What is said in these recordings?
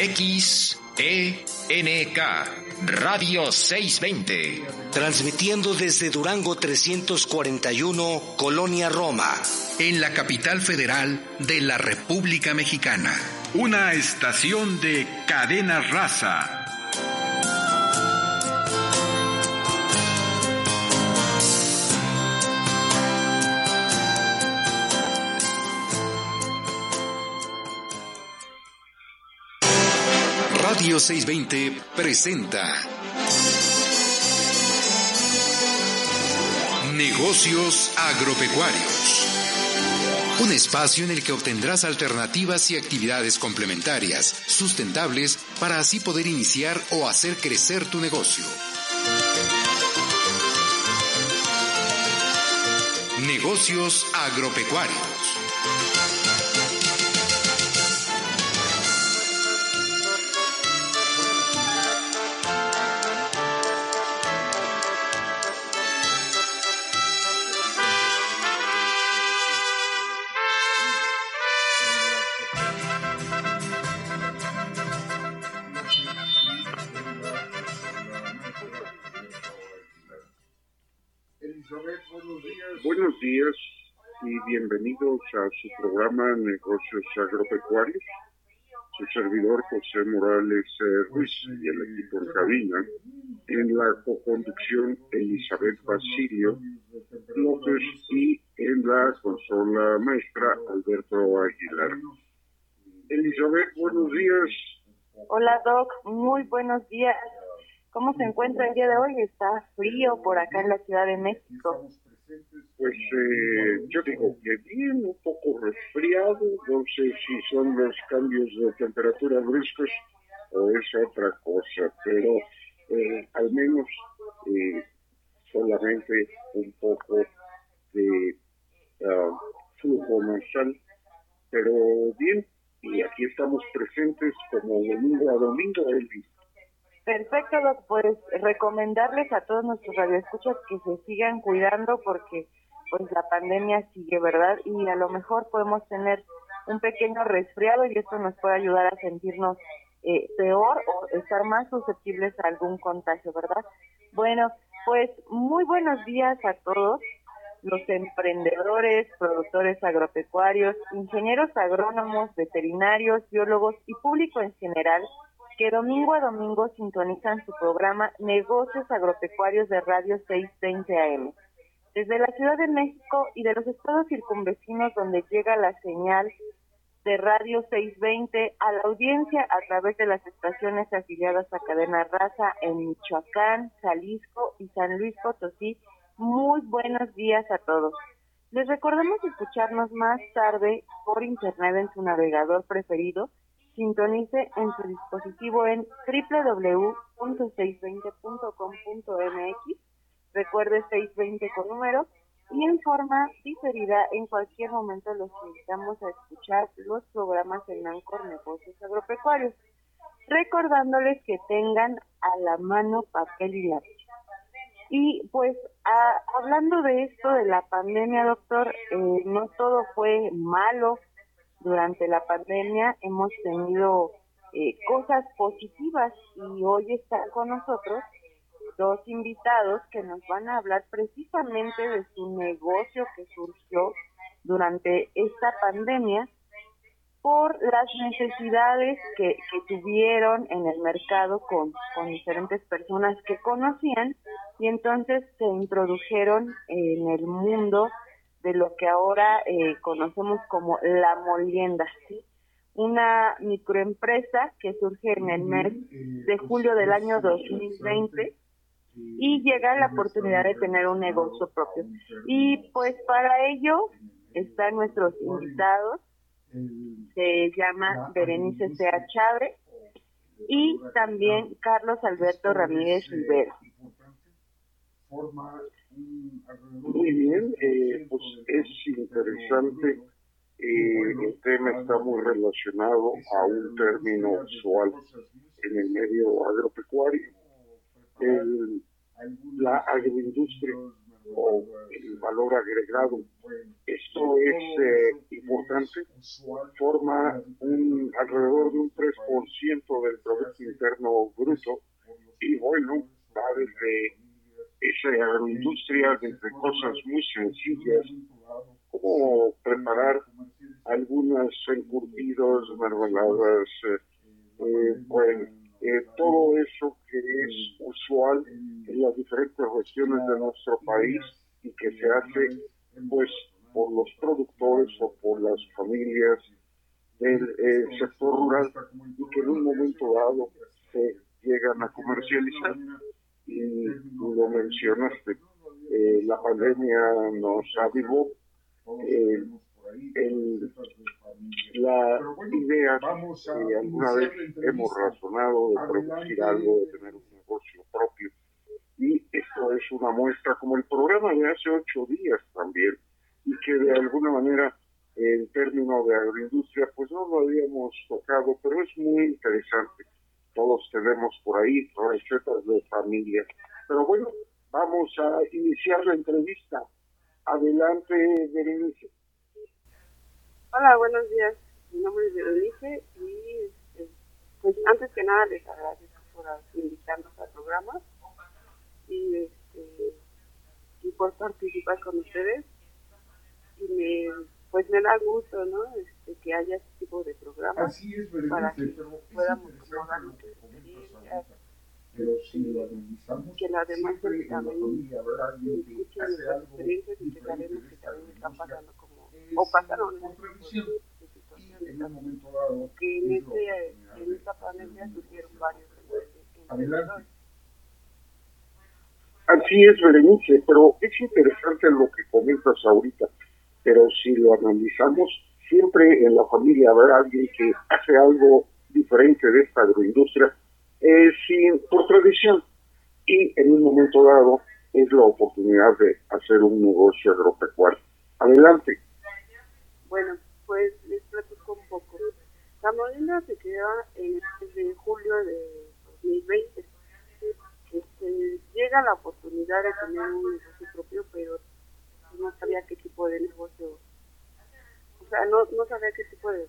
XENK Radio 620. Transmitiendo desde Durango 341, Colonia Roma. En la capital federal de la República Mexicana. Una estación de cadena raza Radio 620 presenta Negocios Agropecuarios. Un espacio en el que obtendrás alternativas y actividades complementarias, sustentables, para así poder iniciar o hacer crecer tu negocio. Negocios Agropecuarios. Su programa Negocios Agropecuarios. Su servidor José Morales eh, Ruiz y el equipo en cabina. En la co-conducción Elizabeth Basilio López y en la consola maestra Alberto Aguilar. Elizabeth, buenos días. Hola Doc, muy buenos días. ¿Cómo se encuentra el día de hoy? Está frío por acá en la Ciudad de México. Pues eh, yo digo que bien, un poco resfriado, no sé si son los cambios de temperatura bruscos o es otra cosa, pero eh, al menos eh, solamente un poco de uh, flujo nasal, pero bien, y aquí estamos presentes como domingo a domingo, Elvis. Perfecto, Pues recomendarles a todos nuestros radioescuchas que se sigan cuidando porque pues la pandemia sigue, ¿verdad? Y a lo mejor podemos tener un pequeño resfriado y esto nos puede ayudar a sentirnos eh, peor o estar más susceptibles a algún contagio, ¿verdad? Bueno, pues muy buenos días a todos los emprendedores, productores agropecuarios, ingenieros agrónomos, veterinarios, biólogos y público en general que domingo a domingo sintonizan su programa Negocios Agropecuarios de Radio 620 AM. Desde la Ciudad de México y de los estados circunvecinos donde llega la señal de Radio 620 a la audiencia a través de las estaciones afiliadas a Cadena Raza en Michoacán, Jalisco y San Luis Potosí. Muy buenos días a todos. Les recordamos escucharnos más tarde por internet en su navegador preferido Sintonice en su dispositivo en www.620.com.mx, recuerde 620 con número, y en forma diferida en cualquier momento los invitamos a escuchar los programas en Ancor Negocios Agropecuarios, recordándoles que tengan a la mano papel y lápiz. Y pues hablando de esto de la pandemia, doctor, eh, no todo fue malo, durante la pandemia hemos tenido eh, cosas positivas y hoy están con nosotros dos invitados que nos van a hablar precisamente de su negocio que surgió durante esta pandemia por las necesidades que, que tuvieron en el mercado con, con diferentes personas que conocían y entonces se introdujeron en el mundo de lo que ahora eh, conocemos como la molienda, ¿sí? una microempresa que surge en el mes de julio del año 2020 y llega la oportunidad de tener un negocio propio. Y pues para ello están nuestros invitados, se llama Berenice Sea Chávez y también Carlos Alberto Ramírez Rivera. Muy bien, eh, Eh, el tema está muy relacionado a un término usual en el medio agropecuario. la agroindustria o el valor agregado. Esto es eh, importante, forma un, alrededor de un 3% del Producto Interno Bruto y bueno, va desde esa agroindustria, desde cosas muy sencillas, como preparar algunos encurtidos, mermeladas, eh, eh, eh, todo eso que es usual en las diferentes regiones de nuestro país y que se hace pues por los productores o por las familias del eh, sector rural y que en un momento dado se llegan a comercializar. Y lo mencionaste, la pandemia nos avivó eh, el, la idea que alguna vez hemos razonado de producir algo, de tener un negocio propio. Y esto es una muestra, como el programa de hace ocho días también, y que de alguna manera en términos de agroindustria pues no lo habíamos tocado, pero es muy interesante. Todos tenemos por ahí recetas de familia. Pero bueno, vamos a iniciar la entrevista. Adelante, Berenice. Hola, buenos días. Mi nombre es Berenice y este, pues antes que nada les agradezco por invitarnos al programa y, este, y por participar con ustedes y me pues me da gusto no este, que haya este tipo de programas Así es, para que pero podamos es Pero si lo analizamos, que la demás siempre en la también familia habrá alguien que hace algo experiencias y que diferente que esta también están pasando como Es o pasaron por de Y en un momento dado, que en este en esta pandemia surgieron varios Adelante. Así es, Berenice, pero es interesante lo que comentas ahorita, pero si lo analizamos, siempre en la familia habrá alguien que hace algo diferente de esta agroindustria eh, sin, por tradición y en un momento dado es la oportunidad de hacer un negocio agropecuario. Adelante. Bueno, pues les platico un poco. La molina se queda el de julio de 2020. Este, llega la oportunidad de tener un negocio propio, pero no sabía qué tipo de negocio, o sea, no, no sabía qué tipo de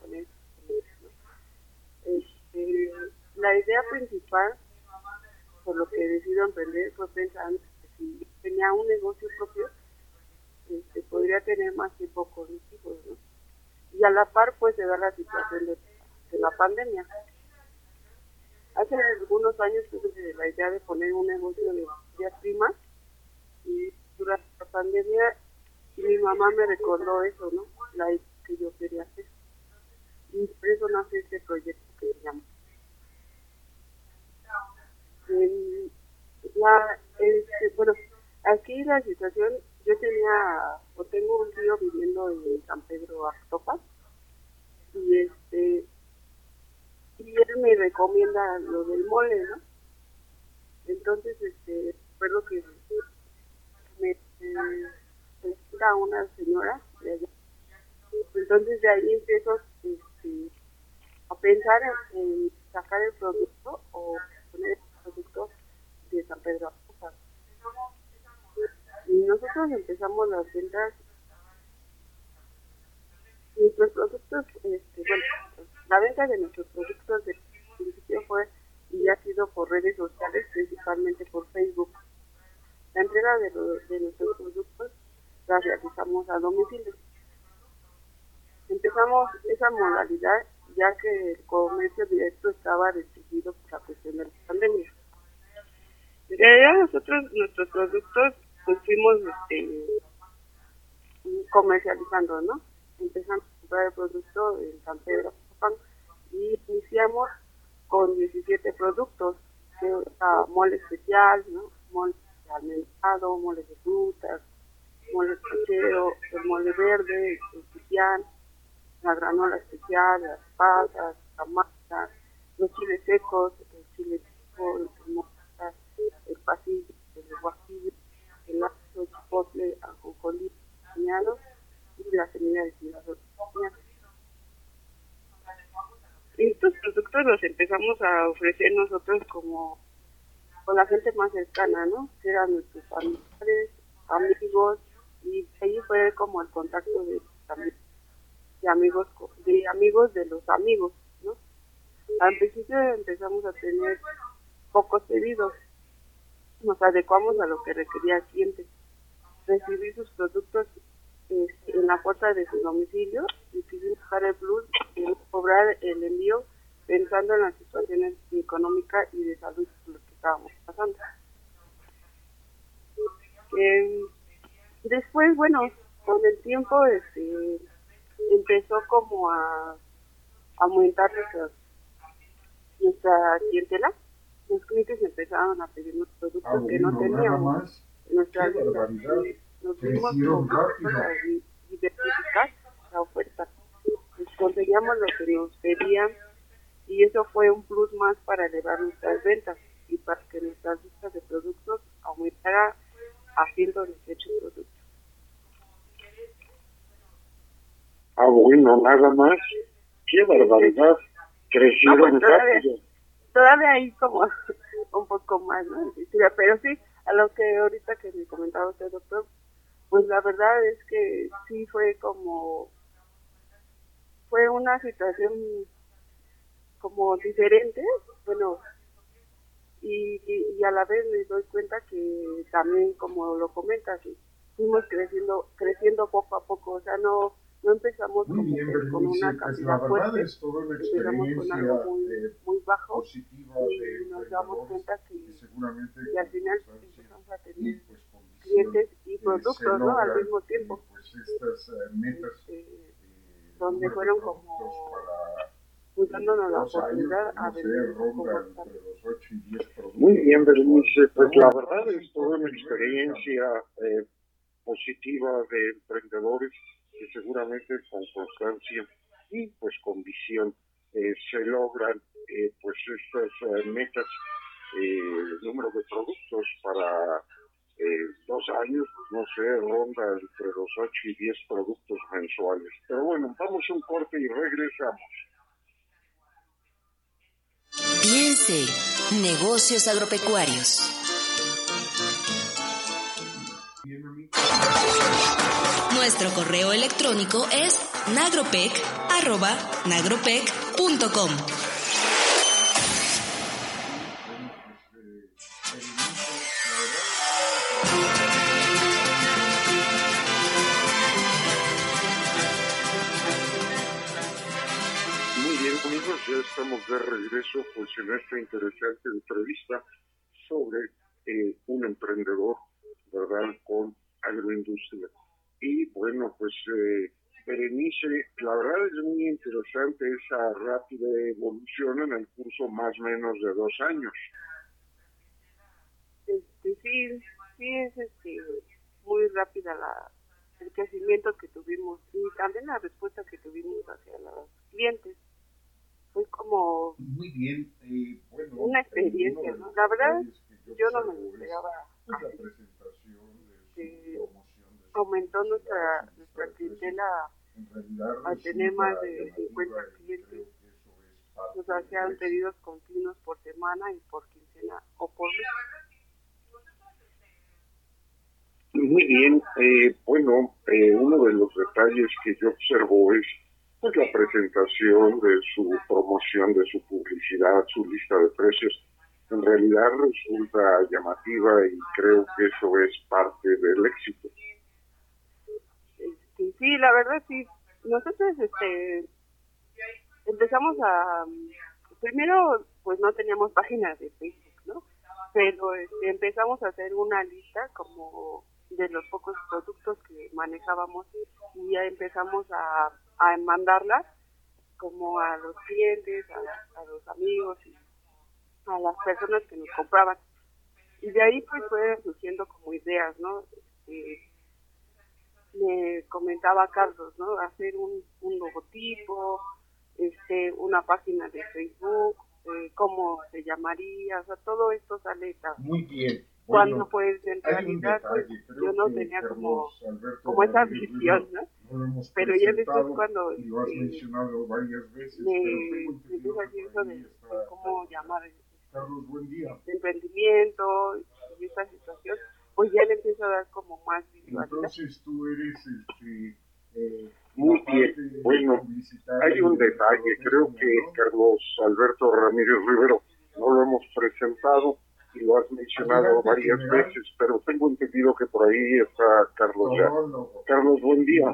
poner. Este, la idea principal por lo que decido emprender fue pensando que si tenía un negocio propio, este, podría tener más tiempo con mis hijos, ¿no? Y a la par, pues, de ver la situación de, la pandemia. Hace algunos años tuve la idea de poner un negocio de materias primas y durante la pandemia mi mamá me recordó eso, ¿no? La idea que yo quería hacer. Y por eso nace este proyecto que se este, bueno, aquí la situación, yo tenía, o tengo un tío viviendo en San Pedro Actopas, y este, y él me recomienda lo del mole, ¿no? Entonces, este, recuerdo que me eh, presenta una señora de allá. Entonces de ahí empiezo este, a pensar en, en sacar el producto o poner el producto de San Pedro nosotros empezamos las ventas nuestros productos, este, bueno, la venta de nuestros productos de principio fue y ha sido por redes sociales, principalmente por Facebook. La entrega de, de nuestros productos la realizamos a domicilio. Empezamos esa modalidad ya que el comercio directo estaba restringido por la cuestión de la pandemia. En realidad nosotros, nuestros productos, pues fuimos este, comercializando, ¿no? Empezamos a comprar el producto en San Pedro y iniciamos con 17 productos, que era mole especial, ¿no? Mole almendado, mole de frutas, mole cochero, el mole verde, el pipián, la granola especial, las pasas, la masa, los chiles secos, el chile seco, el pasillo, el guajillo, el ajo, chipotle, ajonjolí, bañados y la semilla de bañada. Estos productos los empezamos a ofrecer nosotros como con la gente más cercana, ¿no? Que eran nuestros familiares, amigos, y ahí fue como el contacto de de amigos de amigos de los amigos, ¿no? Al principio empezamos a tener pocos pedidos, nos adecuamos a lo que requería el cliente, recibir sus productos este, en la puerta de su domicilio y quisimos dejar el plus y cobrar el envío pensando en las situaciones económicas y de salud que estábamos pasando. Eh, después, bueno, con el tiempo este, empezó como a aumentar nuestra, nuestra clientela. Los clientes empezaron a pedirnos productos Ah, que no teníamos más. nuestra Qué lista. barbaridad. Y Nos dimos di- diversificar la oferta. Pues conseguíamos lo que nos pedían y eso fue un plus más para elevar nuestras ventas y para que nuestras listas de productos aumentara a 118 productos. Ah, bueno, nada más. Qué barbaridad. Crecieron No, pues, todavía. rápido. Todavía hay como un poco más, ¿no? Pero sí, a lo que ahorita que me comentaba usted, doctor, pues la verdad es que sí fue como, fue una situación como diferente, bueno, y, y, y a la vez me doy cuenta que también, como lo comentas, fuimos creciendo, creciendo poco a poco, o sea, no, no empezamos Muy bien, con Berenice, una pues la cantidad verdad fuerte, es toda una empezamos con algo experiencia muy, eh, muy bajo positiva y de nos damos cuenta que que seguramente y al final con empezamos a y, tener pues, con clientes y productos, ¿no? Al mismo tiempo. pues estas eh, metas Este, eh, donde fueron como pues dándonos la oportunidad a sé, vender como ronda tal. entre los 8 y 10 productos. Muy bien, Berenice. Pues la verdad es toda una importante, experiencia eh, positiva de emprendedores que seguramente con constancia y pues con visión eh, se logran eh, pues estas eh, metas, eh, el número de productos para eh, dos años, pues no sé, ronda entre los 8 y 10 productos mensuales. Pero bueno, vamos a un corte y regresamos. Piense, negocios agropecuarios. Nuestro correo electrónico es nagropec.nagropec.com. Muy bien, amigos, ya estamos de regreso pues en esta interesante entrevista sobre eh, un emprendedor, ¿verdad?, con agroindustria. Y bueno, pues eh, Berenice, la verdad es muy interesante esa rápida evolución en el curso más o menos de dos años. Este, sí, sí es este, muy rápida la, el crecimiento que tuvimos y también la respuesta que tuvimos hacia los clientes. Fue como Muy bien, eh, bueno. Una experiencia, La verdad, yo no me esperaba la presentación de Sí. Aumentó nuestra, nuestra clientela, al tener más de llamativa 50 y clientes, nos hacían pedidos continuos por semana y por quincena o por mes. Muy bien, eh, bueno, eh, uno de los detalles que yo observo es pues la presentación de su promoción, de su publicidad, su lista de precios. En realidad resulta llamativa y creo que eso es parte del éxito. Sí, la verdad sí. Nosotros este empezamos a primero pues no teníamos página de Facebook, ¿no? Pero este, empezamos a hacer una lista como de los pocos productos que manejábamos y ya empezamos a, a mandarlas como a los clientes, a, a los amigos y a las personas que nos compraban. Y de ahí pues fueron surgiendo como ideas, ¿no? Este, me comentaba Carlos, ¿no? Hacer un, un logotipo, este, una página de Facebook, eh, cómo se llamaría, o sea, todo esto sale Muy bien. cuando Bueno, pues en realidad pues, detalle, yo no tenía como, Alberto como esa visión, ¿no? Pero ya después cuando, y lo has mencionado varias veces, me, pero tengo me entendido empiezo a que decir por eso de, de cómo llamar Carlos, buen día. emprendimiento y esta situación, pues ya le empiezo a dar como más visualidad. Entonces tú eres este, eh, Muy bien, bueno, hay un detalle, creo que Carlos Alberto Ramírez Rivero no lo hemos presentado y lo has mencionado varias veces, pero tengo entendido que por ahí está Carlos ya. Carlos, buen día.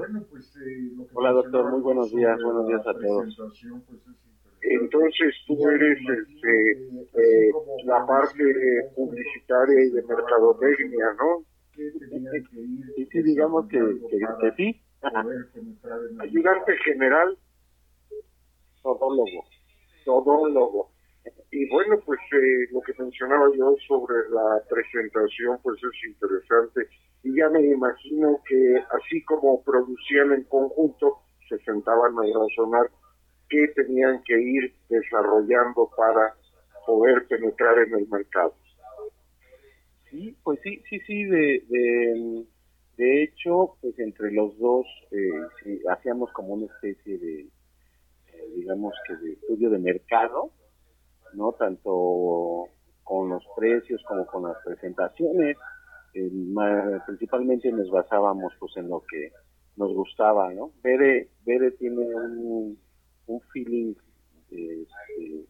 Hola doctor, muy buenos días, buenos días a todos. Entonces tú eres este, eh, la parte publicitaria y de mercadotecnia, ¿no? Y sí, digamos que, que, que sí. Ayudante general, Todólogo. todólogo. Y bueno, pues eh, lo que mencionaba yo sobre la presentación, pues es interesante. Y ya me imagino que así como producían en conjunto, se sentaban a razonar qué tenían que ir desarrollando para poder penetrar en el mercado. Sí, pues sí, sí, sí, de, de, hecho, pues entre los dos eh, sí, hacíamos como una especie de, eh, digamos que de estudio de mercado, ¿no? Tanto con los precios como con las presentaciones. Principalmente nos basábamos pues en lo que nos gustaba, ¿no? Bere, Bere tiene un, un feeling este,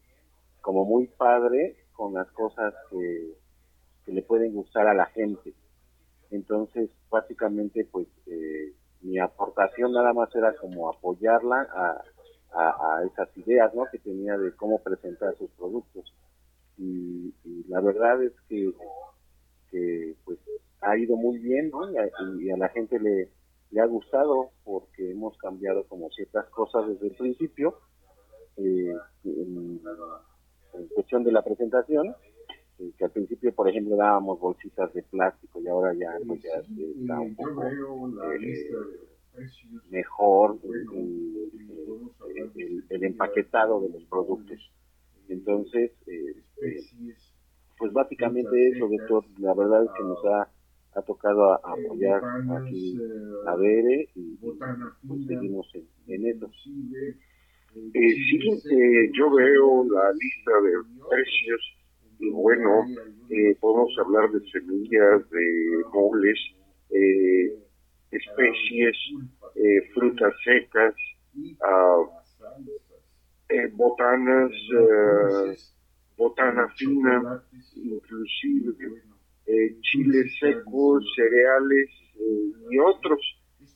como muy padre con las cosas que, le pueden gustar a la gente. Entonces, básicamente, pues eh, mi aportación nada más era como apoyarla a, a, esas ideas, ¿no? Que tenía de cómo presentar sus productos. Y, la verdad es que, que, pues ha ido muy bien, ¿no? Y a la gente le, le ha gustado porque hemos cambiado como ciertas cosas desde el principio eh, en, en cuestión de la presentación eh, que al principio por ejemplo dábamos bolsitas de plástico y ahora ya pues ya eh, está un poco eh, mejor el, el- empaquetado de los productos. entonces eh, eh, pues básicamente eso doctor la verdad es que nos ha ha tocado a- apoyar aquí a Bere y, pues seguimos en, en eso. Eh, sí, eh, yo veo la lista de precios y bueno, eh, podemos hablar de semillas, de moles, eh, especies, eh, frutas secas, ah, eh, botanas, eh, botana fina, inclusive eh, chiles secos, cereales eh, y otros,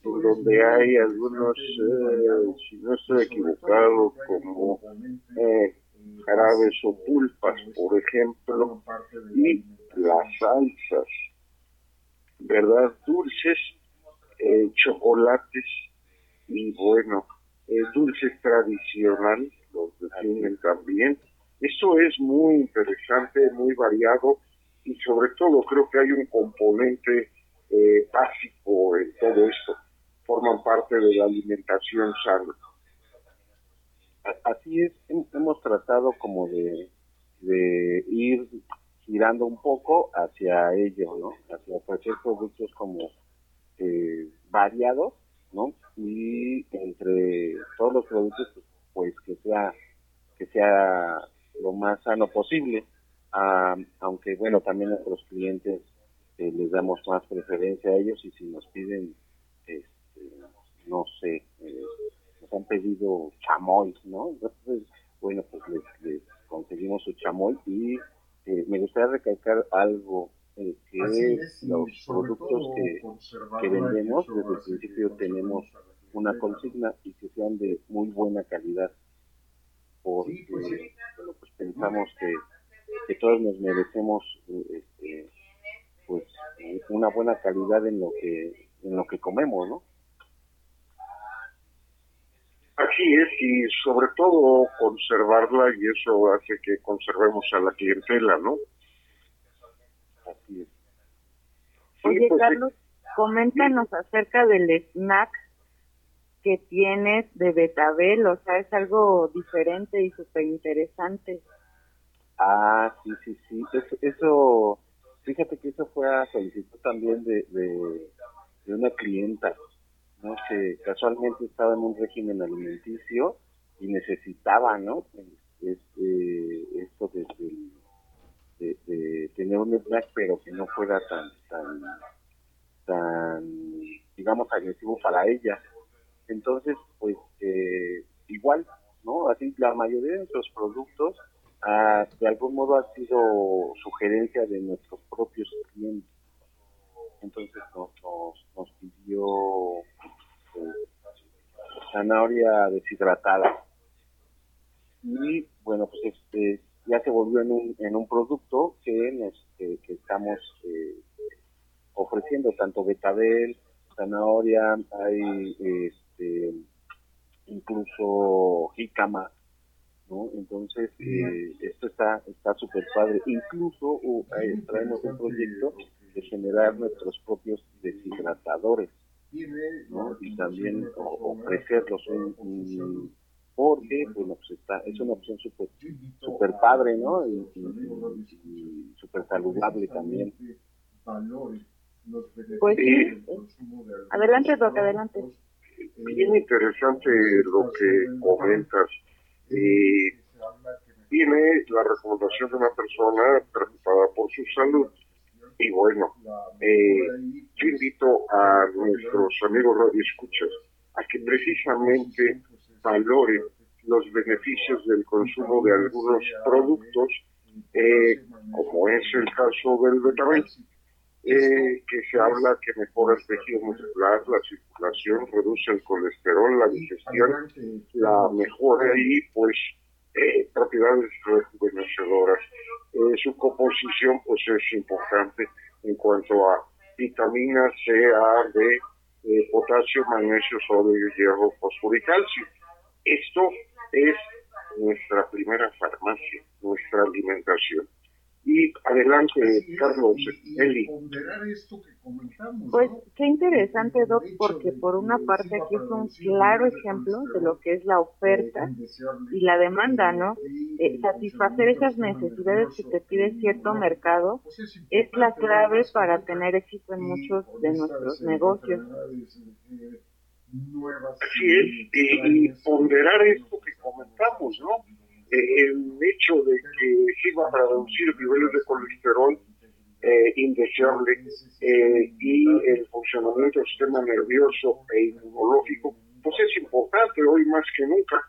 donde hay algunos, eh, si no estoy equivocado, como jarabes o pulpas, por ejemplo, y las salsas, ¿verdad? Dulces, chocolates y bueno, dulces tradicionales, los definen también. Eso es muy interesante, muy variado y sobre todo creo que hay un componente eh, básico en todo esto. Forman parte de la alimentación sana. Así es, hem- hemos tratado como de, de ir girando un poco hacia ello, ¿no? Hacia ofrecer productos como eh, variados, ¿no? Y entre todos los productos, pues, pues que sea que sea lo más sano posible. Ah, aunque bueno, también a nuestros clientes eh, les damos más preferencia a ellos y si nos piden, este, no sé, eh, nos han pedido chamoy, ¿no? Entonces, bueno, pues les, les conseguimos su chamoy y eh, me gustaría recalcar algo, eh, que los productos que, que vendemos, desde el principio tenemos una consigna y que sean de muy buena calidad, porque bueno, pues pensamos que, que todos nos merecemos este, pues una buena calidad en lo que en lo que comemos, ¿no? Así es, y sobre todo conservarla y eso hace que conservemos a la clientela, ¿no? Así es. Oye, pues, Carlos, coméntanos acerca del snack que tienes de Betabel, o sea, es algo diferente y súper interesante. Ah, sí, sí, sí. Eso, eso, fíjate que eso fue a solicitud también de, de, una clienta, ¿no? Que casualmente estaba en un régimen alimenticio y necesitaba, ¿no? Este, esto de, de- de tener un snack, pero que no fuera tan, tan, tan, digamos, agresivo para ella. Entonces, pues eh, igual, ¿no? Así la mayoría de nuestros productos ah, de algún modo ha sido sugerencia de nuestros propios clientes. Entonces nos, nos, nos pidió eh, zanahoria deshidratada. Y bueno, pues este ya se volvió en un, en un producto que, nos, que, que estamos eh, ofreciendo, tanto betabel, zanahoria, hay este, incluso jícama, ¿no? Entonces, eh, esto está está súper padre. Incluso uh, eh, traemos un proyecto de generar nuestros propios deshidratadores, ¿no? Y también o- ofrecerlos un, un- porque, bueno, pues está, es una opción súper super padre, ¿no? Y, y- y súper saludable también. Pues. Sí. Adelante, Doc, adelante. Bien interesante lo que comentas. Y tiene la recomendación de una persona preocupada por su salud. Y bueno, eh, yo invito a nuestros amigos radioescuchas a que precisamente valoren los beneficios del consumo de algunos productos, eh, como es el caso del betabel, eh, que se habla que mejora el tejido muscular, la circulación, reduce el colesterol, la digestión, la mejora y pues eh, propiedades rejuvenecedoras. Eh, su composición pues es importante en cuanto a vitaminas C, A, D, eh, potasio, magnesio, sodio, hierro, fósforo y calcio. Esto es nuestra primera farmacia, nuestra alimentación. Y adelante, Carlos, Eli. Pues qué interesante, Doc, porque por una parte aquí es un claro ejemplo de lo que es la oferta y la demanda, ¿no? Eh, satisfacer esas necesidades que te pide cierto mercado es la clave para tener éxito en muchos de nuestros negocios. Así es, y, y ponderar esto que comentamos, ¿no? El hecho de que sirva para reducir niveles de colesterol eh, indeseable eh, y el funcionamiento del sistema nervioso e inmunológico, pues es importante hoy más que nunca.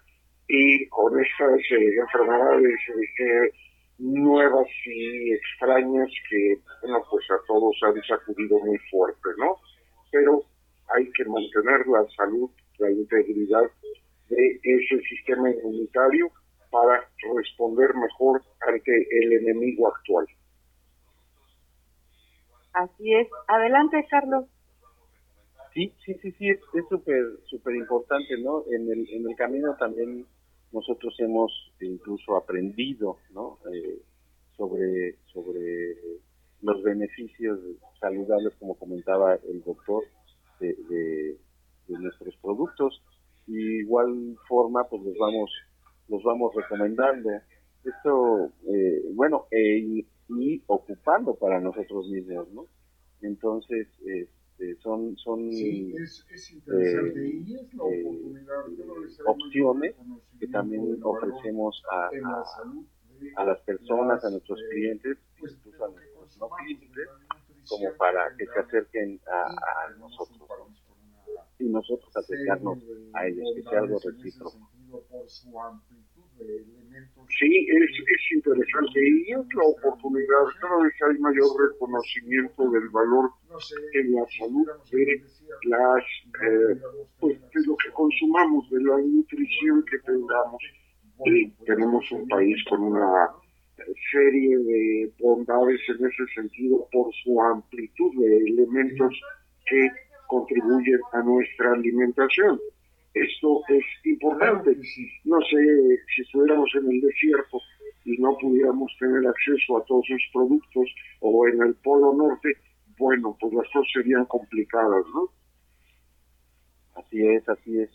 Y con estas eh, enfermedades eh, nuevas y extrañas que, bueno, pues a todos han sacudido muy fuerte, ¿no? Pero hay que mantener la salud, la integridad de ese sistema inmunitario para responder mejor ante el enemigo actual. Así es. Adelante, Carlos. Sí, sí, sí, sí, es es súper súper importante, ¿no? En el, en el camino también nosotros hemos incluso aprendido, ¿no? Eh, sobre, sobre los beneficios saludables, como comentaba el doctor, de, de, de nuestros productos. Y igual forma, pues los vamos, los vamos recomendando. Esto, eh, bueno, e- y, y ocupando para nosotros mismos, ¿no? Entonces, este, son, son Sí, es, es interesante eh, y es la eh, oportunidad. Opciones que también ofrecemos a, la a- salud de a las personas, a nuestros eh, clientes, pues, incluso a nuestros no clientes, como para que se acerquen a, a nosotros y nosotros acercarnos a ellos, que sea algo recíproco. Por su amplitud de elementos Sí, es, es interesante y es la oportunidad. Cada vez hay mayor reconocimiento del valor en la salud de las eh, pues de lo que consumamos, de la nutrición que tengamos. Y tenemos un país con una serie de bondades en ese sentido por su amplitud de elementos que contribuyen a nuestra alimentación. Esto es importante. No sé si estuviéramos en el desierto y no pudiéramos tener acceso a todos esos productos o en el Polo Norte, bueno, pues las cosas serían complicadas, ¿no? Así es, así es.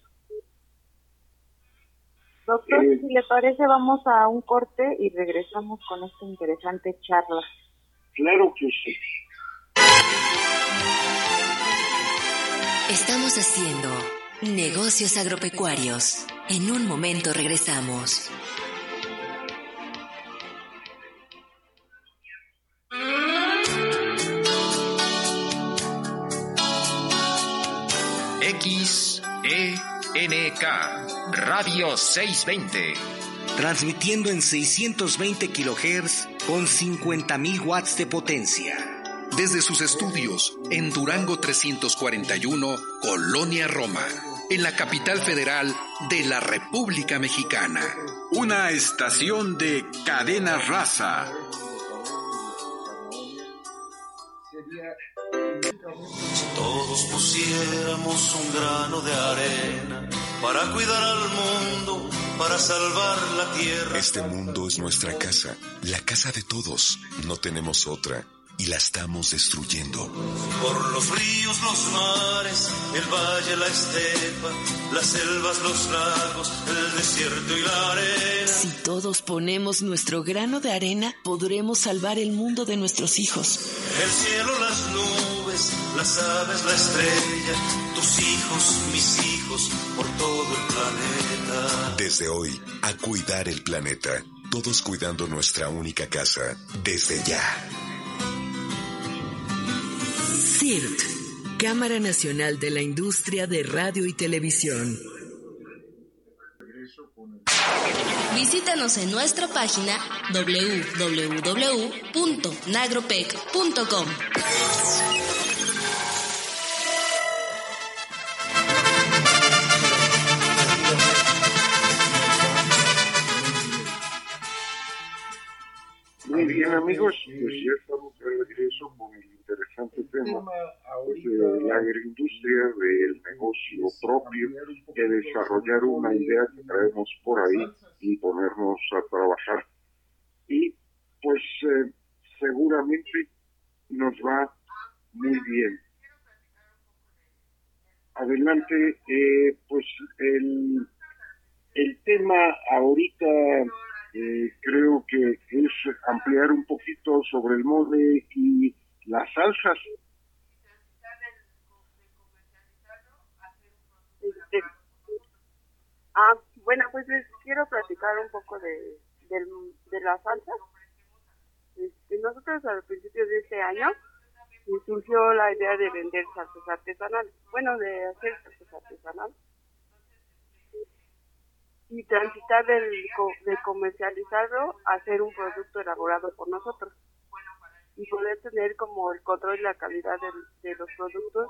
Doctor, Eh, si le parece, vamos a un corte y regresamos con esta interesante charla. Claro que sí. Estamos haciendo negocios agropecuarios. En un momento regresamos. ENK Radio 620. Transmitiendo en 620 kHz con 50.000 watts de potencia. Desde sus estudios en Durango 341, Colonia Roma, en la capital federal de la República Mexicana. Una estación de cadena raza. Si todos pusiéramos un grano de arena para cuidar al mundo, para salvar la tierra. Este mundo es nuestra casa, la casa de todos. No tenemos otra y la estamos destruyendo. Por los ríos, los mares, el valle, la estepa, las selvas, los lagos, el desierto y la arena. Si todos ponemos nuestro grano de arena, podremos salvar el mundo de nuestros hijos. El cielo, las nubes, las aves, la estrella, tus hijos, mis hijos, por todo el planeta. Desde hoy, a cuidar el planeta. Todos cuidando nuestra única casa, desde ya. CIRT, Cámara Nacional de la Industria de Radio y Televisión. Visítanos en nuestra página www.nagropec.com. Muy bien amigos, pues ya estamos de regreso con el interesante tema pues, de la agroindustria, del negocio propio, de desarrollar una idea que traemos por ahí y ponernos a trabajar. Y pues eh, seguramente nos va muy bien. Adelante, eh, pues el, el tema ahorita eh, creo que es ampliar un poquito sobre el mole y las salsas. Este, ah, bueno, pues les quiero platicar un poco de, del, de las salsas. Este, nosotros al principio de este año surgió la idea de vender salsas artesanales, bueno, de hacer salsas artesanales y transitar del, de comercializarlo a hacer un producto elaborado por nosotros y poder tener como el control y la calidad de, los productos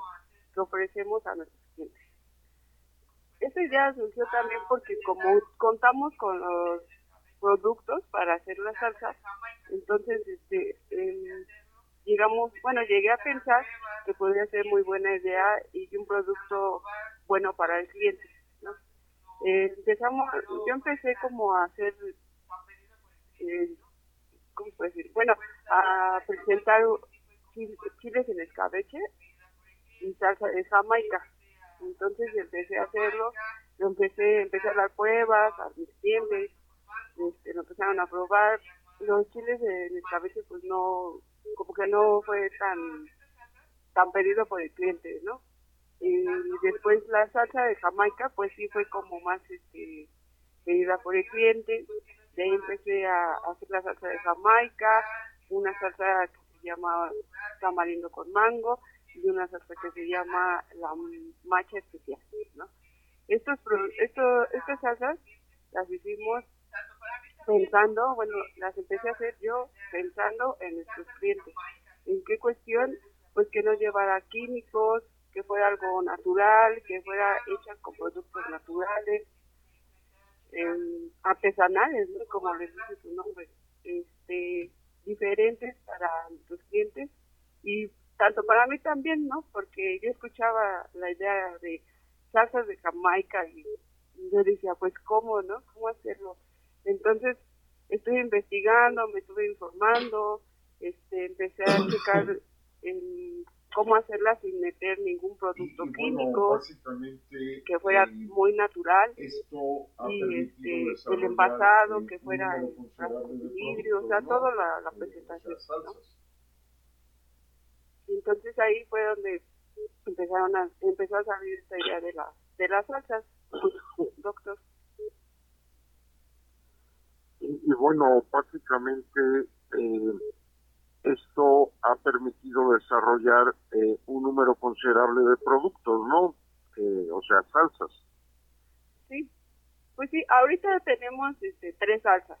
que ofrecemos a nuestros clientes. Esta idea surgió también porque como contamos con los productos para hacer la salsa, entonces este eh, llegamos, bueno, llegué a pensar que podría ser muy buena idea y un producto bueno para el cliente. ¿no? Eh, empezamos, yo empecé como a hacer, eh, ¿cómo puedo decir? Bueno, a presentar chiles en escabeche y salsa de Jamaica. Entonces empecé a hacerlo, lo empecé, empecé a dar pruebas a mis clientes, este, lo empezaron a probar. Los chiles en escabeche pues no, como que no fue tan, tan pedido por el cliente, ¿no? y después la salsa de Jamaica pues sí fue como más este pedida por el cliente de ahí empecé a, hacer la salsa de Jamaica una salsa que se llama tamarindo con mango y una salsa que se llama la macha especial ¿no? estos esto, estas salsas las hicimos pensando bueno las empecé a hacer yo pensando en nuestros clientes en qué cuestión pues que no llevara químicos que fuera algo natural, que fuera hecha con productos naturales, eh, artesanales, ¿no? como les dice su nombre, este, diferentes para nuestros clientes y tanto para mí también, ¿no? Porque yo escuchaba la idea de salsas de Jamaica y yo decía, pues, ¿cómo, no? ¿Cómo hacerlo? Entonces, estoy investigando, me estuve informando, este, empecé a checar en cómo hacerla sin meter ningún producto y, químico, que fuera eh, muy natural, esto ha y este, el envasado, que fuera en vidrio, o sea, productos, toda ¿no? la, la Eh, presentación. ¿no? entonces ahí fue donde empezaron a, empezó a salir esta idea de, la, de las salsas, doctor. Y, y bueno, básicamente eh, esto ha permitido desarrollar eh, un número considerable de productos, ¿no? Eh, o sea, salsas. Sí, pues sí, ahorita tenemos este, tres salsas,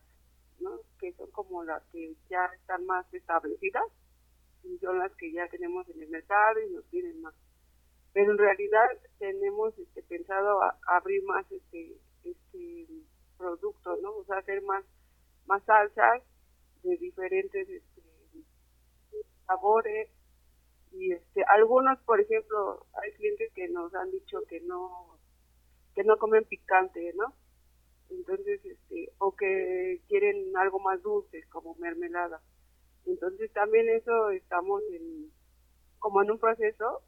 ¿no? Que son como las que ya están más establecidas y son las que ya tenemos en el mercado y nos tienen más. Pero en realidad tenemos este, pensado a- abrir más este, este productos, ¿no? O sea, hacer más, más salsas de diferentes sabores y este algunos por ejemplo hay clientes que nos han dicho que no que no comen picante no entonces este o que quieren algo más dulce como mermelada. Entonces también eso estamos en como en un proceso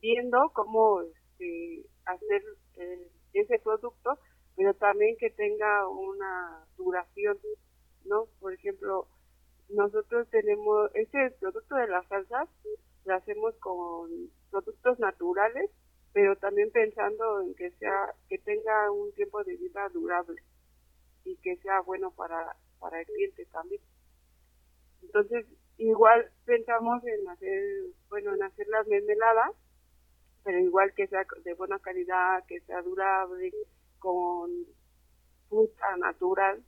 viendo cómo este, hacer eh, ese producto pero también que tenga una duración no por ejemplo nosotros tenemos este producto de las salsas lo hacemos con productos naturales pero también pensando en que sea que tenga un tiempo de vida durable y que sea bueno para para el cliente también. Entonces igual pensamos en hacer bueno en hacer las mermeladas pero igual que sea de buena calidad que sea durable con fruta natural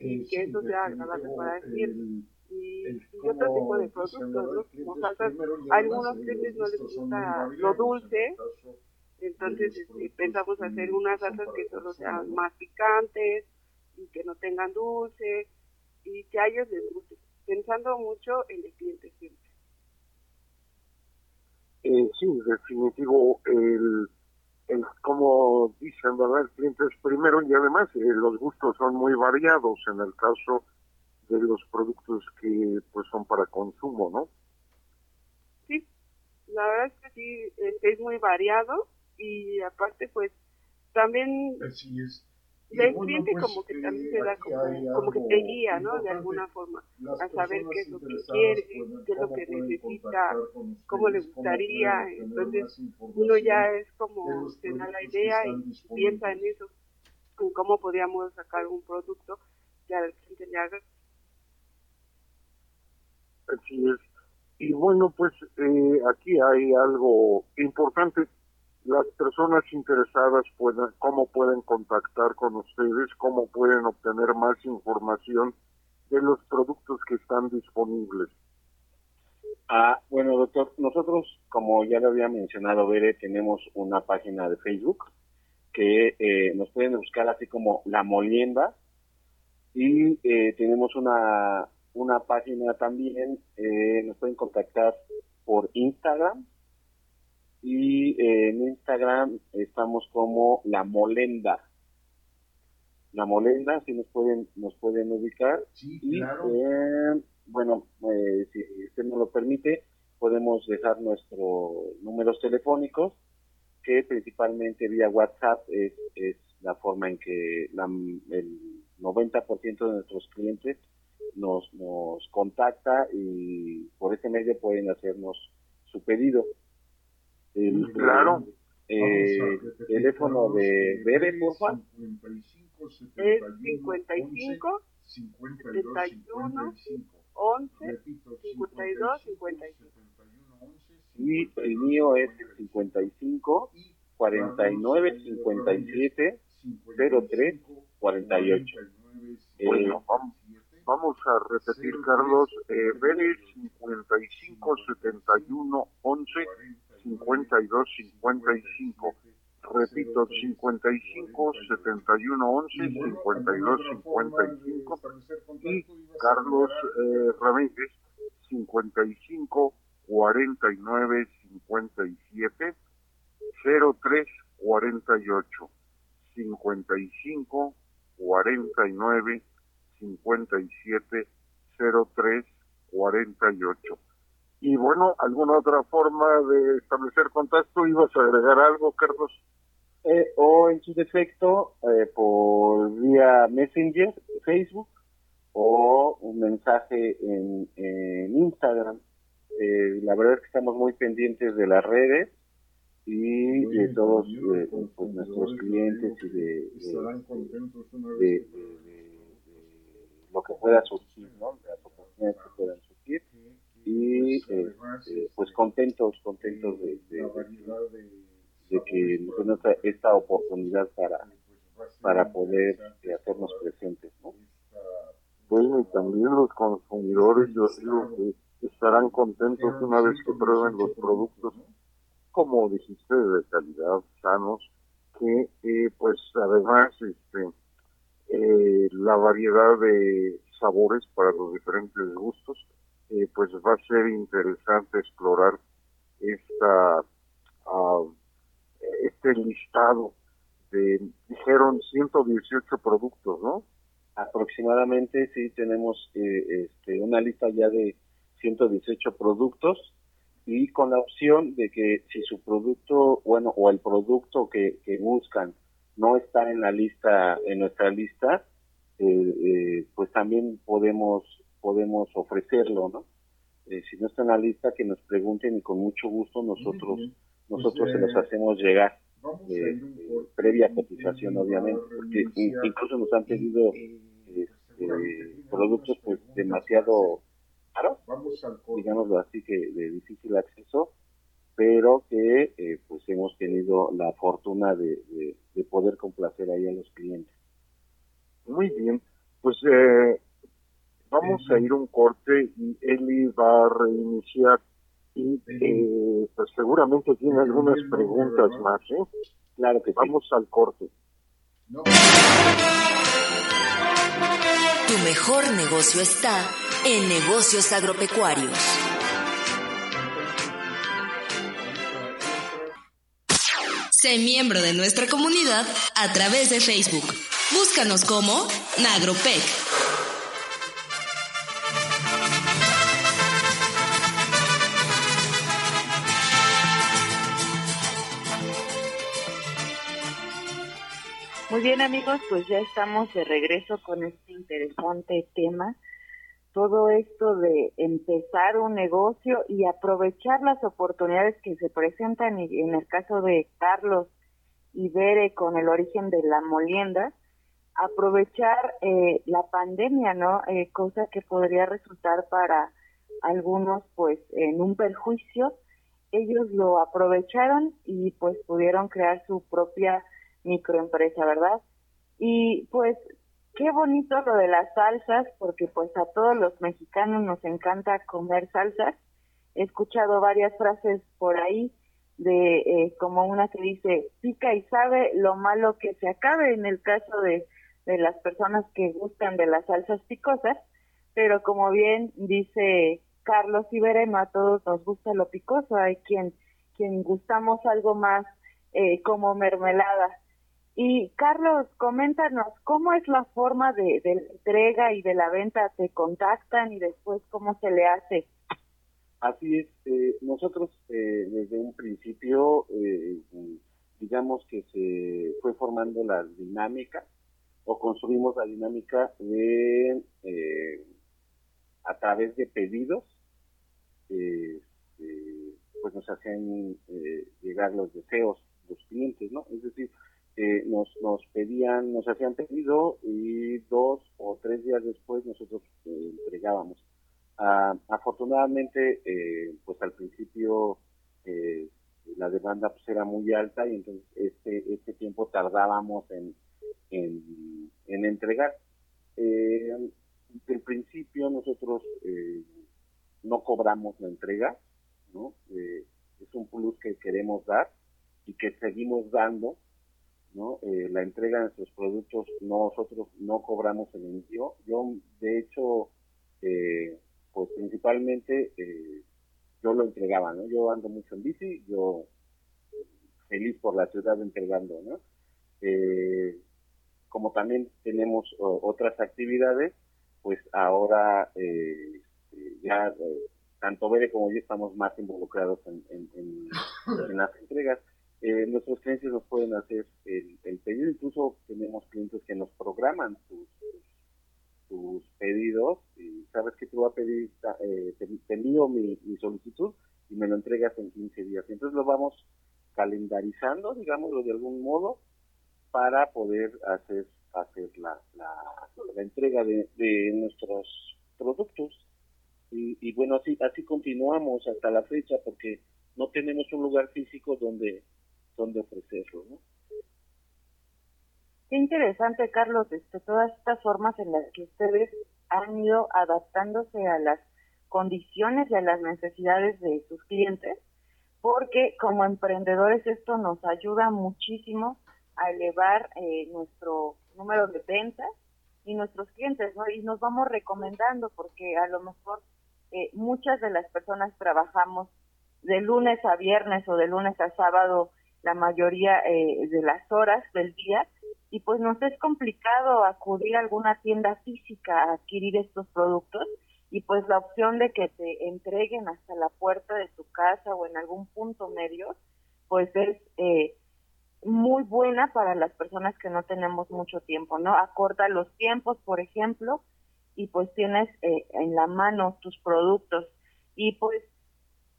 que sí, eso sea agradable para el y, el y otro tipo de productos. ¿no? Como salsas, y algunos clientes no les gusta lo dulce, caso entonces este, pensamos hacer que unas salsas que solo sean más picantes y que no tengan dulce y que a ellos les guste, pensando mucho en el cliente siempre. Eh, sí, definitivo, el, el, como dicen, ¿verdad? El cliente es primero y además eh, los gustos son muy variados en el caso de los productos que pues son para consumo, ¿no? Sí, la verdad es que sí, este, es muy variado y aparte pues también Así es. Y el cliente como que también se da como, que te guía, ¿no? De alguna forma, a saber qué es lo que quiere, qué es lo que necesita, cómo le gustaría, entonces uno ya es como se da la idea y piensa en eso, en cómo podríamos sacar un producto que al cliente le haga. Así es. Y bueno, pues eh, aquí hay algo importante. Las personas interesadas pueden, cómo pueden contactar con ustedes, cómo pueden obtener más información de los productos que están disponibles. Ah, bueno, doctor, nosotros, como ya lo había mencionado Bere, tenemos una página de Facebook que eh, nos pueden buscar así como La Molienda y eh, tenemos una, una página también, eh, nos pueden contactar por Instagram y eh, en Instagram estamos como La Molenda. La Molenda, si nos pueden, nos pueden ubicar. y, claro. eh, bueno, eh, si usted nos lo permite, podemos dejar nuestros números telefónicos, que principalmente vía WhatsApp es, es la forma en que la- el 90% de nuestros clientes nos, nos contacta y por ese medio pueden hacernos su pedido. El, Claro. eh, Vamos a repetir, teléfono Carlos, de eh, Bere, por favor. 55 Es 71 55 11 52 71 55. 11 Repito, 52 55. 71 11 Y el mío es el 55 49 57 03 48. Eh, Bueno, vamos, vamos a repetir, Carlos. Eh, Vélez 55 71 11 52 55. Repito, 55 71 11 52 55. Y Carlos eh, Ramírez 55 49 57 03 48. 55 49 57 03 48. Y bueno, ¿alguna otra forma de establecer contacto? ¿Ibas a agregar algo, Carlos? Eh, o en su defecto eh, por vía Messenger, Facebook o un mensaje en, en Instagram. Eh, la verdad es que estamos muy pendientes de las redes y de todos eh, pues, nuestros clientes y de, Estarán contentos una de- vez de- de- de lo que pueda surgir, ¿no? De las oportunidades que puedan surgir y Pues, eh, además, eh, pues contentos, contentos de, de- la variedad de de que nos den esta, esta oportunidad para, para poder eh, hacernos presentes. ¿no? Bueno, y también los consumidores, yo digo que estarán contentos una vez que prueben los productos, como dijiste, de calidad, sanos, que eh, pues además este eh, la variedad de sabores para los diferentes gustos, eh, pues va a ser interesante explorar esta ah, este listado de, dijeron 118 productos, ¿no? Aproximadamente sí tenemos eh, este, una lista ya de 118 productos y con la opción de que si su producto, bueno, o el producto que, que buscan no está en la lista, en nuestra lista, eh, eh, pues también podemos podemos ofrecerlo, ¿no? Eh, si no está en la lista, que nos pregunten y con mucho gusto nosotros nosotros se los hacemos llegar eh, eh, previa cotización, obviamente, porque in- incluso nos han pedido este, productos pues demasiado caros, digámoslo así, que de difícil acceso, pero que eh, pues hemos tenido la fortuna de, de- de poder complacer ahí a los clientes. Muy bien, pues eh, vamos a ir un corte y Eli va a reiniciar y eh, pues seguramente tiene algunas preguntas más, ¿eh? Claro que Vamos al corte. Tu mejor negocio está en negocios agropecuarios. Sé miembro de nuestra comunidad a través de Facebook. Búscanos como Nagropec. Muy bien amigos, pues ya estamos de regreso con este interesante tema. Todo esto de empezar un negocio y aprovechar las oportunidades que se presentan y en el caso de Carlos y Bere con el origen de la molienda, aprovechar eh, la pandemia, ¿no? Eh, cosa que podría resultar para algunos pues en un perjuicio. Ellos lo aprovecharon y pues pudieron crear su propia microempresa, ¿verdad? Y pues qué bonito lo de las salsas, porque pues a todos los mexicanos nos encanta comer salsas. He escuchado varias frases por ahí de eh, como una que dice pica y sabe lo malo que se acabe en el caso de, de las personas que gustan de las salsas picosas, pero como bien dice Carlos Ibereno, a todos nos gusta lo picoso, hay quien, quien gustamos algo más eh, como mermelada. Y Carlos, coméntanos, ¿cómo es la forma de, de la entrega y de la venta? ¿Te contactan y después cómo se le hace? Así es, eh, nosotros eh, desde un principio, eh, digamos que se fue formando la dinámica o construimos la dinámica de eh, a través de pedidos, eh, eh, pues nos hacían eh, llegar los deseos los clientes, ¿no? Es decir, eh, nos, nos pedían, nos hacían pedido y dos o tres días después nosotros eh, entregábamos. Ah, afortunadamente, eh, pues al principio eh, la demanda pues era muy alta y entonces este, este tiempo tardábamos en, en, en entregar. Eh, desde el principio nosotros eh, no cobramos la entrega, ¿no? Es un plus que queremos dar y que seguimos dando, ¿no? Eh, la entrega de nuestros productos, nosotros no cobramos el envío. Yo, de hecho, eh, pues principalmente eh, yo lo entregaba, ¿no? Yo ando mucho en bici, yo feliz por la ciudad entregando, ¿no? Eh, como también tenemos otras actividades, pues ahora eh, ya tanto Bere como yo estamos más involucrados en, en las entregas. Eh, nuestros clientes nos pueden hacer el, pedido, incluso tenemos clientes que nos programan sus, sus pedidos y sabes que te voy a pedir, eh, te, te, envío mi, mi, solicitud y me lo entregas en 15 días. Entonces lo vamos calendarizando, digámoslo de algún modo, para poder hacer hacer la, la, la entrega de, de, nuestros productos. Y, y, bueno, así, así continuamos hasta la fecha porque no tenemos un lugar físico donde dónde ofrecerlo. Qué interesante, Carlos, este, todas estas formas en las que ustedes han ido adaptándose a las condiciones y a las necesidades de sus clientes, porque como emprendedores esto nos ayuda muchísimo a elevar eh, nuestro número de ventas y nuestros clientes. Y nos vamos recomendando porque a lo mejor eh, muchas de las personas trabajamos de lunes a viernes o de lunes a sábado la mayoría eh, de las horas del día y pues nos es complicado acudir a alguna tienda física a adquirir estos productos y pues la opción de que te entreguen hasta la puerta de tu casa o en algún punto medio pues es eh, muy buena para las personas que no tenemos mucho tiempo, ¿no? Acorta los tiempos, por ejemplo, y pues tienes eh, en la mano tus productos. Y pues,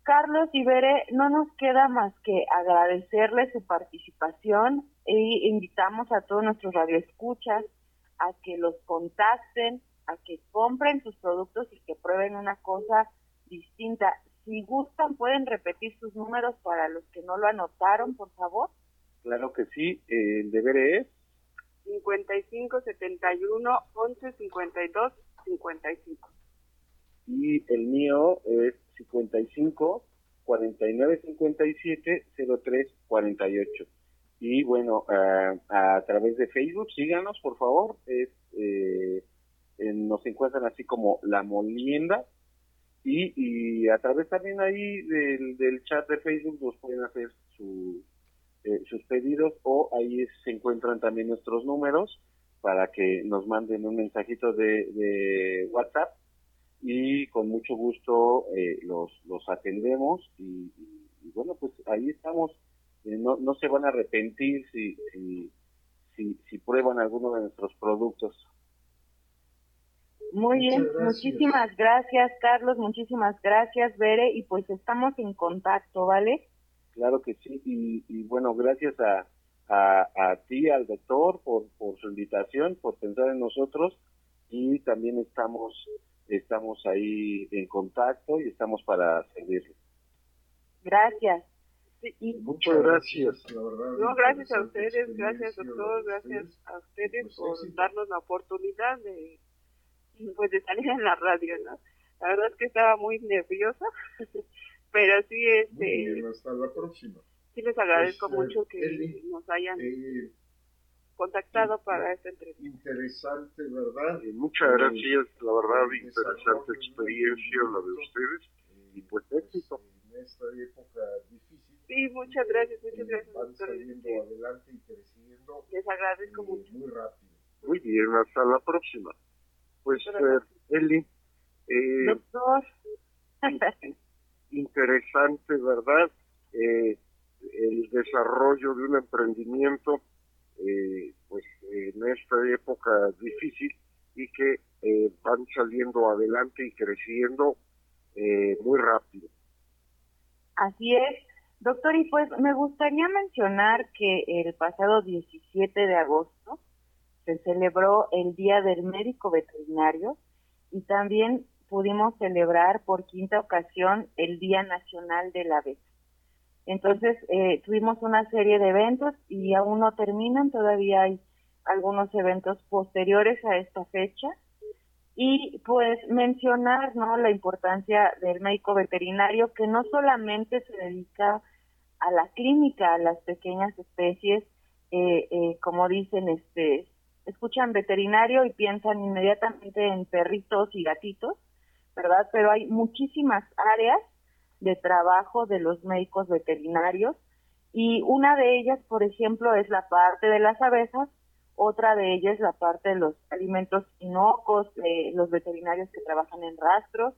Carlos y Bere, no nos queda más que agradecerle su participación e invitamos a todos nuestros radioescuchas a que los contacten, a que compren sus productos y que prueben una cosa distinta. Si gustan, pueden repetir sus números para los que no lo anotaron, por favor. Claro que sí, el deber es 55 71 11 52 55. Y el mío es 55 49 57 03 48. Y bueno, uh, a través de Facebook, síganos por favor. Es, eh, nos encuentran así como La Molienda. Y, y a través también ahí del, del chat de Facebook nos pueden hacer su, eh, sus pedidos o ahí se encuentran también nuestros números para que nos manden un mensajito de, de WhatsApp y con mucho gusto eh, los, los atendemos y, y, bueno, pues ahí estamos. Eh, no, no se van a arrepentir si, si, si, si prueban alguno de nuestros productos. Muy bien, muchísimas gracias Carlos, muchísimas gracias Bere y pues estamos en contacto, ¿vale? Claro que sí, y, y bueno, gracias a, a, a, ti, al doctor, por, por su invitación, por pensar en nosotros y también estamos estamos ahí en contacto y estamos para servirle. Gracias. Y Muchas gracias. La verdad, no, gracias a ustedes, gracias doctor, gracias a ustedes por darnos la oportunidad de pues de salir en la radio, ¿no? La verdad es que estaba muy nerviosa, pero sí este Muy bien, hasta la próxima. sí les agradezco Pues, eh, mucho que Eli, nos hayan Eh, contactado para esta entrevista. interesante, ¿verdad? Eh, muchas gracias, la verdad, interesante experiencia la de ustedes y pues éxito. En esta época difícil. Sí, muchas gracias, muchas gracias Van saliendo Este, adelante y creciendo Les agradezco eh, mucho. muy rápido. Muy bien, hasta la próxima. Pues, eh, Eli, eh, Doctor, interesante, ¿verdad? Eh, el desarrollo de un emprendimiento, eh, pues en esta época difícil y que eh, van saliendo adelante y creciendo eh, muy rápido. Así es. Doctor, y pues me gustaría mencionar que el pasado 17 de agosto se celebró el Día del Médico Veterinario y también pudimos celebrar por quinta ocasión el Día Nacional de la Abeja. Entonces, eh, tuvimos una serie de eventos y aún no terminan, todavía hay algunos eventos posteriores a esta fecha. Y pues mencionar ¿no? la importancia del médico veterinario que no solamente se dedica a la clínica, a las pequeñas especies, eh, eh, como dicen, este, escuchan veterinario y piensan inmediatamente en perritos y gatitos, ¿verdad? Pero hay muchísimas áreas de trabajo de los médicos veterinarios y una de ellas, por ejemplo, es la parte de las abejas, otra de ellas la parte de los alimentos inocuos, de los veterinarios que trabajan en rastros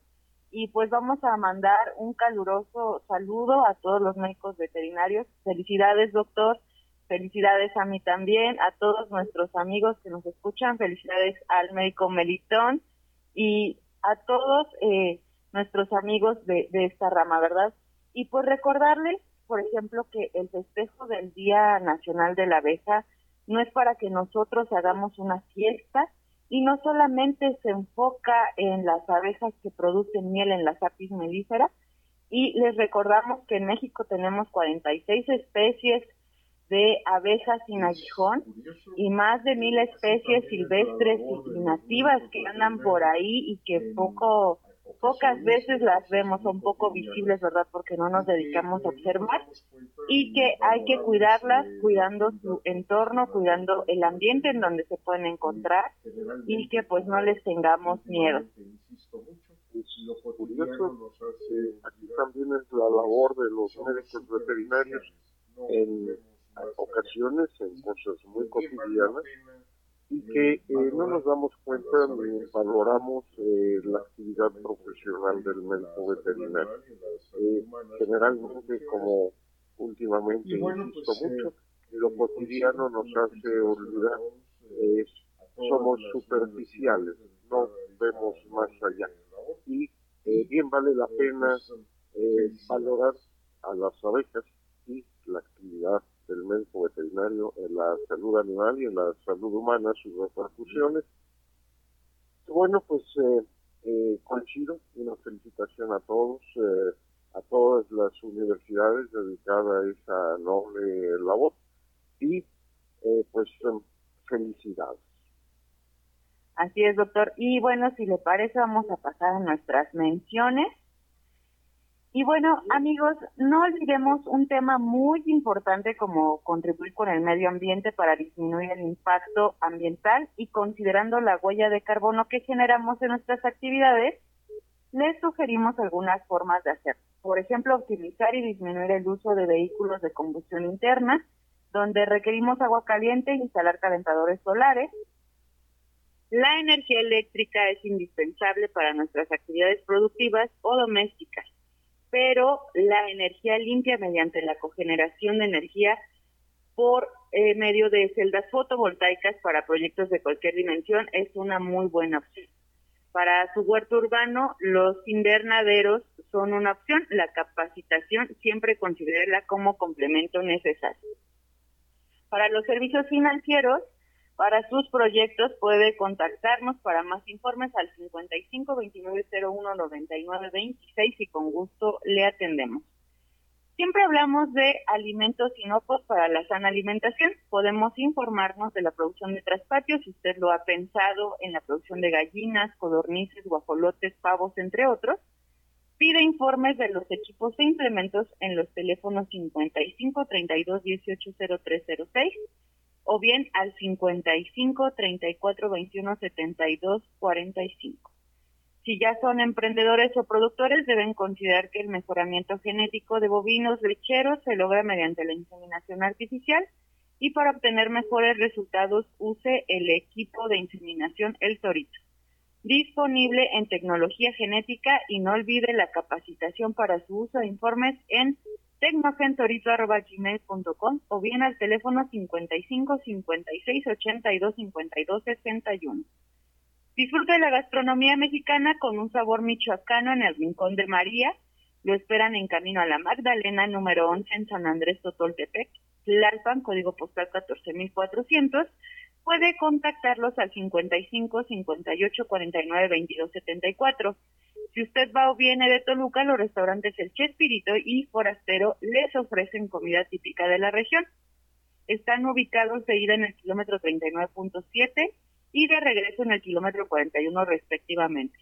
y pues vamos a mandar un caluroso saludo a todos los médicos veterinarios. Felicidades, doctor. Felicidades a mí también, a todos nuestros amigos que nos escuchan. Felicidades al médico Melitón y a todos eh, nuestros amigos de, de esta rama, ¿verdad? Y pues recordarles, por ejemplo, que el festejo del Día Nacional de la Abeja no es para que nosotros hagamos una fiesta y no solamente se enfoca en las abejas que producen miel en las apis melífera y les recordamos que en México tenemos 46 especies de abejas sin aguijón y más de mil especies silvestres y nativas que andan por ahí y que poco pocas veces las vemos, son poco visibles, ¿verdad? Porque no nos dedicamos a observar y que hay que cuidarlas, cuidando su entorno, cuidando el ambiente en donde se pueden encontrar y que pues no les tengamos miedo. Lo curioso, aquí también es la labor de los médicos veterinarios en ocasiones, en cosas muy cotidianas, y que eh, no nos damos cuenta ni valoramos eh, la actividad profesional del médico veterinario. Eh, generalmente, como últimamente insisto mucho, lo cotidiano nos hace olvidar, somos superficiales, no vemos más allá. Y bien vale la pena valorar a las abejas y la actividad del médico veterinario en la salud animal y en la salud humana, sus repercusiones. Bueno, pues eh, eh, coincido, una felicitación a todos, eh, a todas las universidades dedicadas a esa noble labor y eh, pues felicidades. Así es, doctor. Y bueno, si le parece, vamos a pasar a nuestras menciones. Y bueno, amigos, no olvidemos un tema muy importante como contribuir con el medio ambiente para disminuir el impacto ambiental y considerando la huella de carbono que generamos en nuestras actividades, les sugerimos algunas formas de hacerlo. Por ejemplo, optimizar y disminuir el uso de vehículos de combustión interna, donde requerimos agua caliente instalar calentadores solares. La energía eléctrica es indispensable para nuestras actividades productivas o domésticas pero la energía limpia mediante la cogeneración de energía por eh, medio de celdas fotovoltaicas para proyectos de cualquier dimensión es una muy buena opción. Para su huerto urbano, los invernaderos son una opción. La capacitación siempre considérela como complemento necesario. Para los servicios financieros, para sus proyectos puede contactarnos para más informes al 55 29 01 99 26 y con gusto le atendemos. Siempre hablamos de alimentos inocuos para la sana alimentación. Podemos informarnos de la producción de traspatios, si usted lo ha pensado, en la producción de gallinas, codornices, guajolotes, pavos, entre otros. Pide informes de los equipos e implementos en los teléfonos 55 32 18 0306 o bien al 55 34 21 72 45. Si ya son emprendedores o productores, deben considerar que el mejoramiento genético de bovinos lecheros se logra mediante la inseminación artificial y para obtener mejores resultados use el equipo de inseminación El Torito. Disponible en tecnología genética y no olvide la capacitación para su uso de informes en tecnogentorito.gmail.com o bien al teléfono 55 56 82 52 61. Disfrute de la gastronomía mexicana con un sabor michoacano en el Rincón de María. Lo esperan en camino a la Magdalena, número 11 en San Andrés Totoltepec, Tlalpan, código postal 14400. Puede contactarlos al 55 58 49 22 74. Si usted va o viene de Toluca, los restaurantes El Chespirito y Forastero les ofrecen comida típica de la región. Están ubicados de ida en el kilómetro 39.7 y de regreso en el kilómetro 41 respectivamente.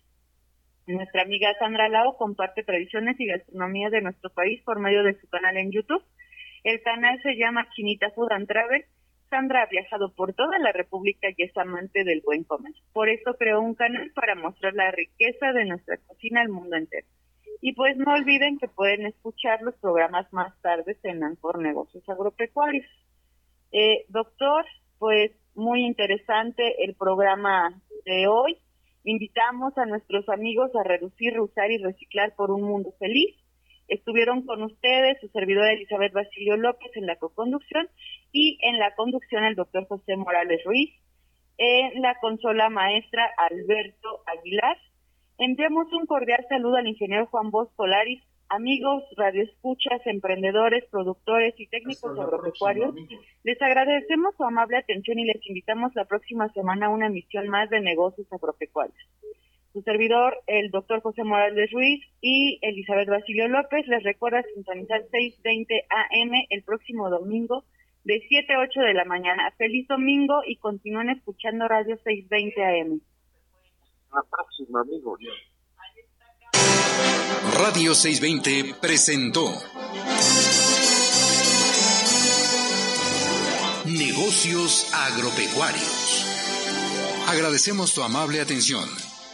Nuestra amiga Sandra Lao comparte tradiciones y gastronomía de nuestro país por medio de su canal en YouTube. El canal se llama Chinita Food and Travel Sandra ha viajado por toda la República y es amante del buen comer. Por eso creó un canal para mostrar la riqueza de nuestra cocina al mundo entero. Y pues no olviden que pueden escuchar los programas más tarde en Ancor Negocios Agropecuarios. Eh, doctor, pues muy interesante el programa de hoy. Invitamos a nuestros amigos a reducir, usar y reciclar por un mundo feliz. Estuvieron con ustedes su servidora Elizabeth Basilio López en la coconducción y en la conducción el doctor José Morales Ruiz, en la consola maestra Alberto Aguilar. Enviamos un cordial saludo al ingeniero Juan Bosch Solaris, amigos, radioescuchas, emprendedores, productores y técnicos agropecuarios. Les agradecemos su amable atención y les invitamos la próxima semana a una emisión más de negocios agropecuarios. Su servidor, el doctor José Morales Ruiz y Elizabeth Basilio López, les recuerda sintonizar 6.20 AM el próximo domingo de 7 a 8 de la mañana. Feliz domingo y continúen escuchando Radio 620 AM. La próxima, amigos. Radio 620 presentó Negocios Agropecuarios. Agradecemos tu amable atención.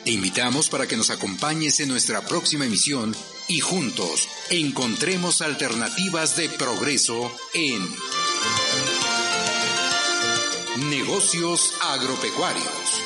Te invitamos para que nos acompañes en nuestra próxima emisión y juntos encontremos alternativas de progreso en Negocios Agropecuarios.